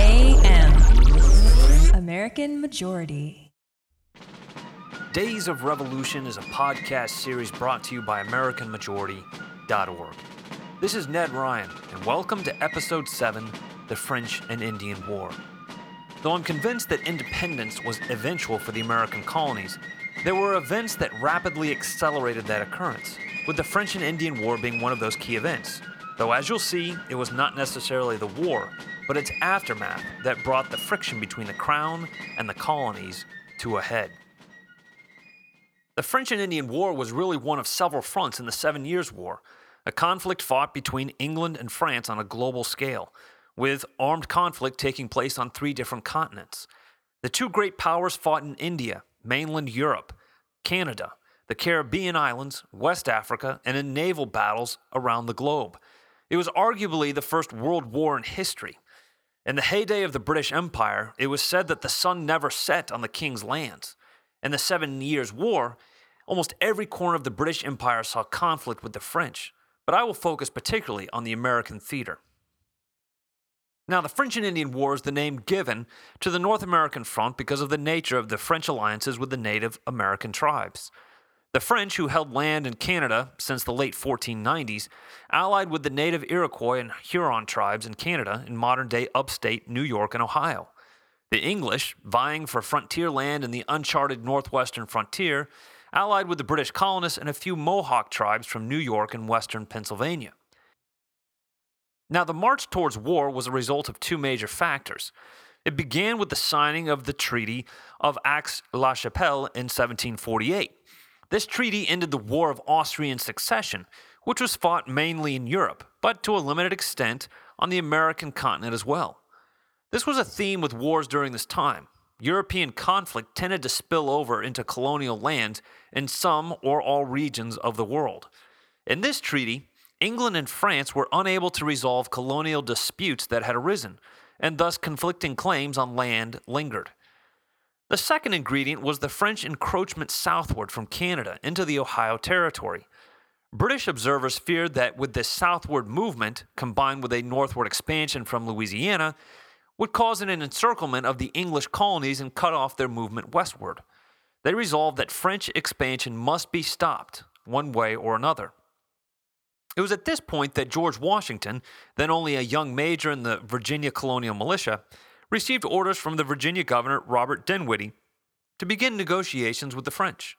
AM. American Majority. Days of Revolution is a podcast series brought to you by AmericanMajority.org. This is Ned Ryun, and welcome to Episode 7 The French and Indian War. Though I'm convinced that independence was eventual for the American colonies, there were events that rapidly accelerated that occurrence, with the French and Indian War being one of those key events. Though, as you'll see, it was not necessarily the war, but its aftermath that brought the friction between the crown and the colonies to a head. The French and Indian War was really one of several fronts in the Seven Years' War, a conflict fought between England and France on a global scale, with armed conflict taking place on three different continents. The two great powers fought in India, mainland Europe, Canada, the Caribbean islands, West Africa, and in naval battles around the globe. It was arguably the first world war in history. In the heyday of the British Empire, it was said that the sun never set on the king's lands. In the Seven Years' War, almost every corner of the British Empire saw conflict with the French, but I will focus particularly on the American theater. Now, the French and Indian War is the name given to the North American front because of the nature of the French alliances with the Native American tribes. The French, who held land in Canada since the late 1490s, allied with the native Iroquois and Huron tribes in Canada in modern day upstate New York and Ohio. The English, vying for frontier land in the uncharted northwestern frontier, allied with the British colonists and a few Mohawk tribes from New York and western Pennsylvania. Now, the march towards war was a result of two major factors. It began with the signing of the Treaty of Aix-la-Chapelle in 1748. This treaty ended the War of Austrian Succession, which was fought mainly in Europe, but to a limited extent on the American continent as well. This was a theme with wars during this time. European conflict tended to spill over into colonial lands in some or all regions of the world. In this treaty, England and France were unable to resolve colonial disputes that had arisen, and thus conflicting claims on land lingered. The second ingredient was the French encroachment southward from Canada into the Ohio Territory. British observers feared that with this southward movement, combined with a northward expansion from Louisiana, would cause an encirclement of the English colonies and cut off their movement westward. They resolved that French expansion must be stopped, one way or another. It was at this point that George Washington, then only a young major in the Virginia colonial militia, received orders from the Virginia governor Robert Dinwiddie to begin negotiations with the French.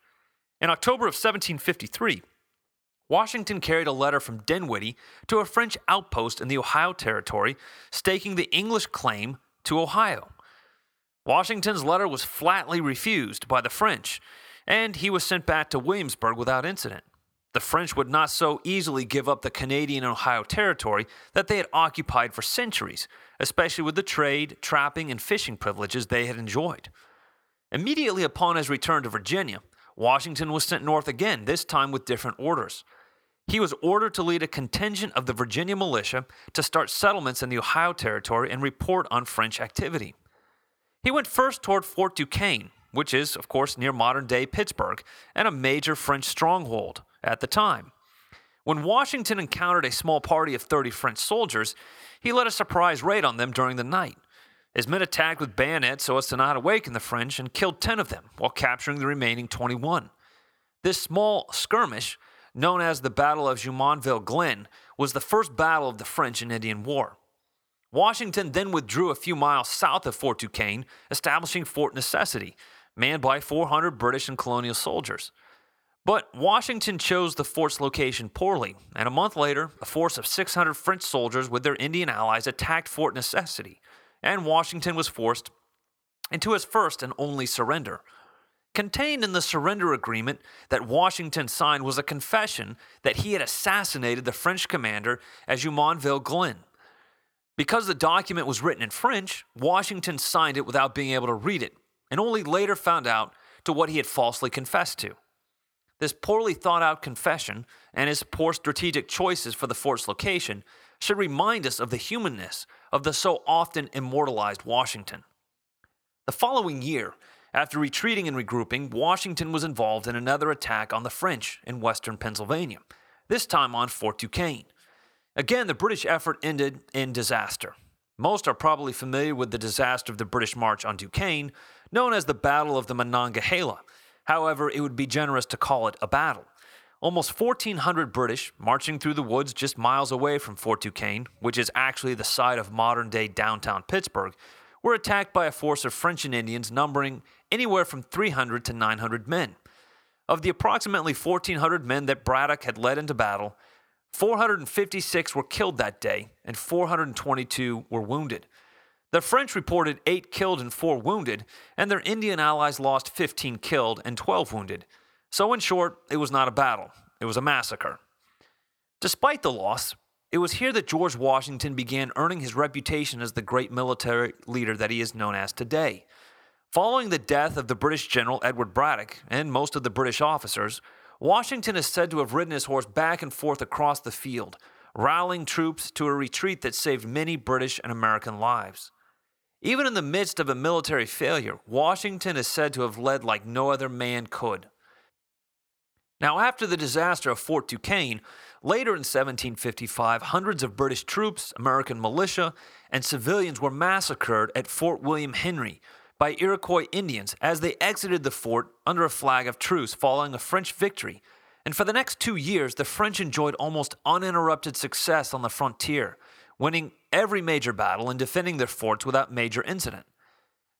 In October of 1753, Washington carried a letter from Dinwiddie to a French outpost in the Ohio Territory staking the English claim to Ohio. Washington's letter was flatly refused by the French, and he was sent back to Williamsburg without incident. The French would not so easily give up the Canadian Ohio Territory that they had occupied for centuries, especially with the trade, trapping, and fishing privileges they had enjoyed. Immediately upon his return to Virginia, Washington was sent north again, this time with different orders. He was ordered to lead a contingent of the Virginia militia to start settlements in the Ohio Territory and report on French activity. He went first toward Fort Duquesne, which is, of course, near modern day Pittsburgh and a major French stronghold at the time. When Washington encountered a small party of 30 French soldiers, he led a surprise raid on them during the night. His men attacked with bayonets so as to not awaken the French and killed 10 of them while capturing the remaining 21. This small skirmish, known as the Battle of Jumonville Glen, was the first battle of the French and Indian War. Washington then withdrew a few miles south of Fort Duquesne, establishing Fort Necessity, manned by 400 British and colonial soldiers. But Washington chose the fort's location poorly, and a month later, a force of 600 French soldiers with their Indian allies attacked Fort Necessity, and Washington was forced into his first and only surrender. Contained in the surrender agreement that Washington signed was a confession that he had assassinated the French commander at Jumonville Glen. Because the document was written in French, Washington signed it without being able to read it, and only later found out to what he had falsely confessed to. This poorly thought out confession and his poor strategic choices for the fort's location should remind us of the humanness of the so often immortalized Washington. The following year, after retreating and regrouping, Washington was involved in another attack on the French in western Pennsylvania, this time on Fort Duquesne. Again, the British effort ended in disaster. Most are probably familiar with the disaster of the British March on Duquesne, known as the Battle of the Monongahela. However, it would be generous to call it a battle. Almost 1,400 British, marching through the woods just miles away from Fort Duquesne, which is actually the site of modern day downtown Pittsburgh, were attacked by a force of French and Indians numbering anywhere from 300 to 900 men. Of the approximately 1,400 men that Braddock had led into battle, 456 were killed that day and 422 were wounded. The French reported 8 killed and 4 wounded, and their Indian allies lost 15 killed and 12 wounded. So, in short, it was not a battle, it was a massacre. Despite the loss, it was here that George Washington began earning his reputation as the great military leader that he is known as today. Following the death of the British general Edward Braddock and most of the British officers, Washington is said to have ridden his horse back and forth across the field, rallying troops to a retreat that saved many British and American lives. Even in the midst of a military failure, Washington is said to have led like no other man could. Now, after the disaster of Fort Duquesne, later in 1755, hundreds of British troops, American militia, and civilians were massacred at Fort William Henry by Iroquois Indians as they exited the fort under a flag of truce following a French victory. And for the next two years, the French enjoyed almost uninterrupted success on the frontier, winning every major battle and defending their forts without major incident.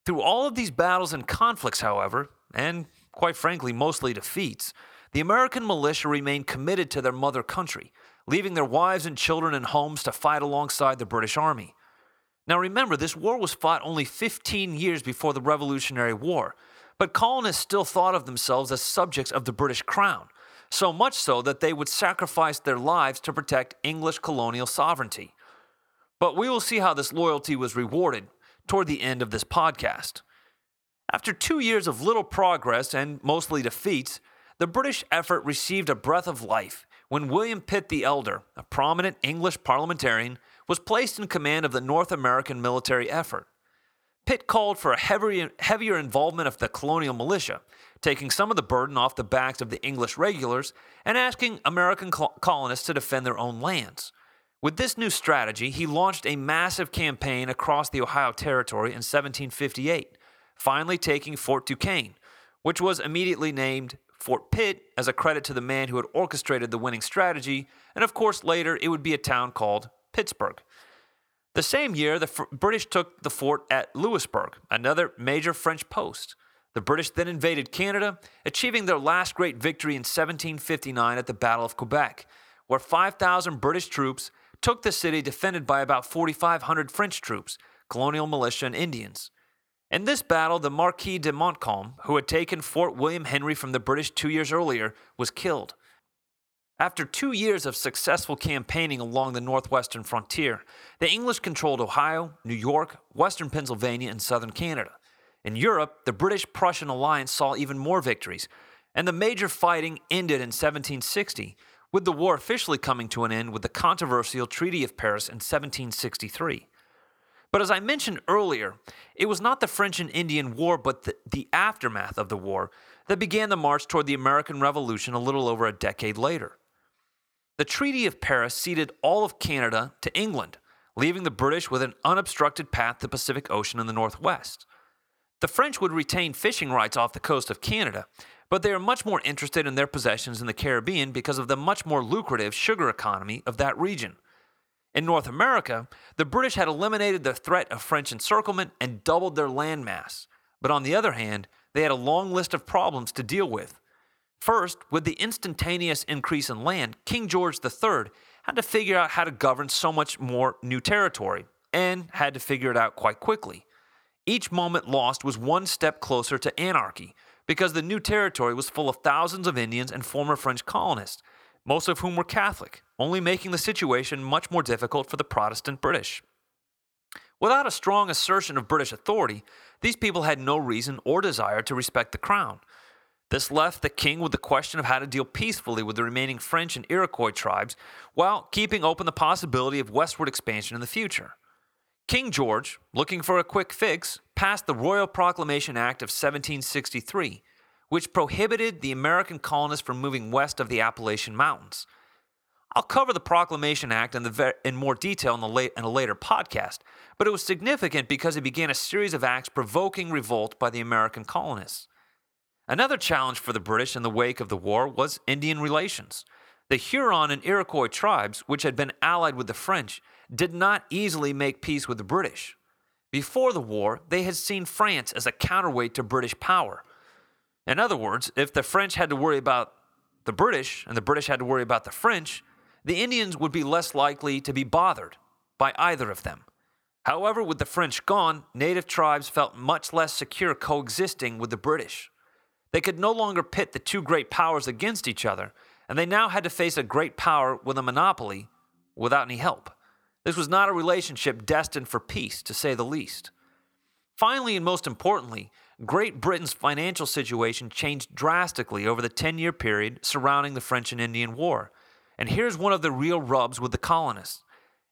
Through all of these battles and conflicts, however, and quite frankly, mostly defeats, the American militia remained committed to their mother country, leaving their wives and children and homes to fight alongside the British Army. Now remember, this war was fought only 15 years before the Revolutionary War, but colonists still thought of themselves as subjects of the British Crown, so much so that they would sacrifice their lives to protect English colonial sovereignty. But we will see how this loyalty was rewarded toward the end of this podcast. After two years of little progress and mostly defeats, the British effort received a breath of life when William Pitt the Elder, a prominent English parliamentarian, was placed in command of the North American military effort. Pitt called for a heavier, involvement of the colonial militia, taking some of the burden off the backs of the English regulars and asking American colonists to defend their own lands. With this new strategy, he launched a massive campaign across the Ohio Territory in 1758, finally taking Fort Duquesne, which was immediately named Fort Pitt as a credit to the man who had orchestrated the winning strategy, and of course, later it would be a town called Pittsburgh. The same year, the F- British took the fort at Louisbourg, another major French post. The British then invaded Canada, achieving their last great victory in 1759 at the Battle of Quebec, where 5,000 British troops took the city defended by about 4,500 French troops, colonial militia, and Indians. In this battle, the Marquis de Montcalm, who had taken Fort William Henry from the British two years earlier, was killed. After two years of successful campaigning along the northwestern frontier, the English controlled Ohio, New York, western Pennsylvania, and southern Canada. In Europe, the British Prussian alliance saw even more victories, and the major fighting ended in 1760, with the war officially coming to an end with the controversial Treaty of Paris in 1763. But as I mentioned earlier, it was not the French and Indian War, but the, the, aftermath of the war that began the march toward the American Revolution a little over a decade later. The Treaty of Paris ceded all of Canada to England, leaving the British with an unobstructed path to the Pacific Ocean in the northwest. The French would retain fishing rights off the coast of Canada, but they are much more interested in their possessions in the Caribbean because of the much more lucrative sugar economy of that region. In North America, the British had eliminated the threat of French encirclement and doubled their landmass. But on the other hand, they had a long list of problems to deal with. First, with the instantaneous increase in land, King George III had to figure out how to govern so much more new territory, and had to figure it out quite quickly. Each moment lost was one step closer to anarchy, because the new territory was full of thousands of Indians and former French colonists, most of whom were Catholic, only making the situation much more difficult for the Protestant British. Without a strong assertion of British authority, these people had no reason or desire to respect the crown. This left the king with the question of how to deal peacefully with the remaining French and Iroquois tribes while keeping open the possibility of westward expansion in the future. King George, looking for a quick fix, passed the Royal Proclamation Act of 1763, which prohibited the American colonists from moving west of the Appalachian Mountains. I'll cover the Proclamation Act in, the in more detail in, late, in a later podcast, but it was significant because it began a series of acts provoking revolt by the American colonists. Another challenge for the British in the wake of the war was Indian relations. The Huron and Iroquois tribes, which had been allied with the French, did not easily make peace with the British. Before the war, they had seen France as a counterweight to British power. In other words, if the French had to worry about the British and the British had to worry about the French, the Indians would be less likely to be bothered by either of them. However, with the French gone, native tribes felt much less secure coexisting with the British. They could no longer pit the two great powers against each other, and they now had to face a great power with a monopoly without any help. This was not a relationship destined for peace, to say the least. Finally, and most importantly, Great Britain's financial situation changed drastically over the 10 year period surrounding the French and Indian War. And here's one of the real rubs with the colonists.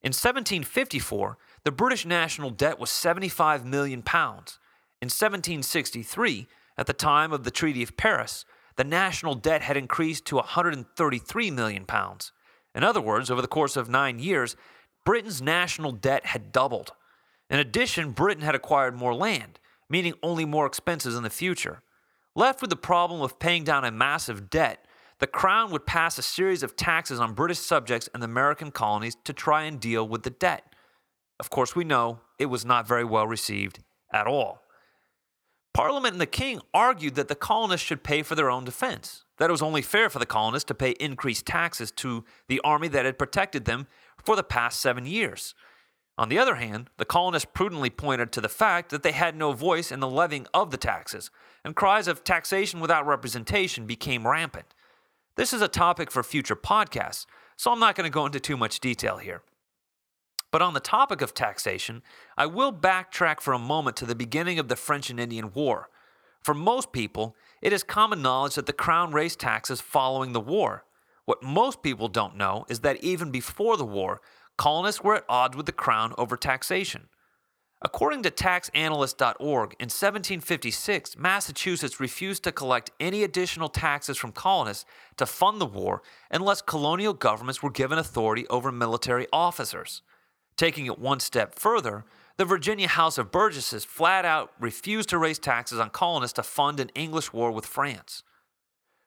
In 1754, the British national debt was 75 million pounds. In 1763, at the time of the Treaty of Paris, the national debt had increased to 133 million pounds. In other words, over the course of nine years, Britain's national debt had doubled. In addition, Britain had acquired more land, meaning only more expenses in the future. Left with the problem of paying down a massive debt, the Crown would pass a series of taxes on British subjects in the American colonies to try and deal with the debt. Of course, we know it was not very well received at all. Parliament and the King argued that the colonists should pay for their own defense, that it was only fair for the colonists to pay increased taxes to the army that had protected them for the past seven years. On the other hand, the colonists prudently pointed to the fact that they had no voice in the levying of the taxes, and cries of taxation without representation became rampant. This is a topic for future podcasts, so I'm not going to go into too much detail here. But on the topic of taxation, I will backtrack for a moment to the beginning of the French and Indian War. For most people, it is common knowledge that the crown raised taxes following the war. What most people don't know is that even before the war, colonists were at odds with the crown over taxation. According to taxanalyst.org, in 1756, Massachusetts refused to collect any additional taxes from colonists to fund the war unless colonial governments were given authority over military officers. Taking it one step further, the Virginia House of Burgesses flat out refused to raise taxes on colonists to fund an English war with France.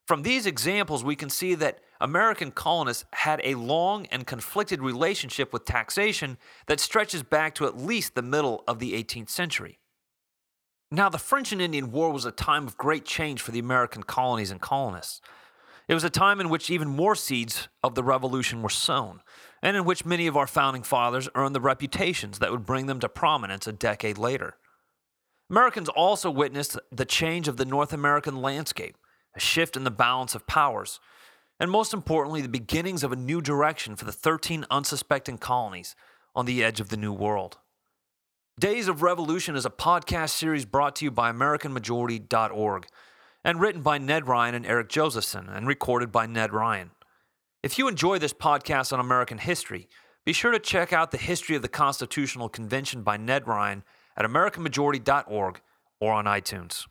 From these examples, we can see that American colonists had a long and conflicted relationship with taxation that stretches back to at least the middle of the 18th century. Now, the French and Indian War was a time of great change for the American colonies and colonists. It was a time in which even more seeds of the revolution were sown, and in which many of our founding fathers earned the reputations that would bring them to prominence a decade later. Americans also witnessed the change of the North American landscape, a shift in the balance of powers, and most importantly, the beginnings of a new direction for the 13 unsuspecting colonies on the edge of the New World. Days of Revolution is a podcast series brought to you by AmericanMajority.org and written by Ned Ryun and Eric Josephson and recorded by Ned Ryun. If you enjoy this podcast on American history, be sure to check out the History of the Constitutional Convention by Ned Ryun at AmericanMajority.org or on iTunes.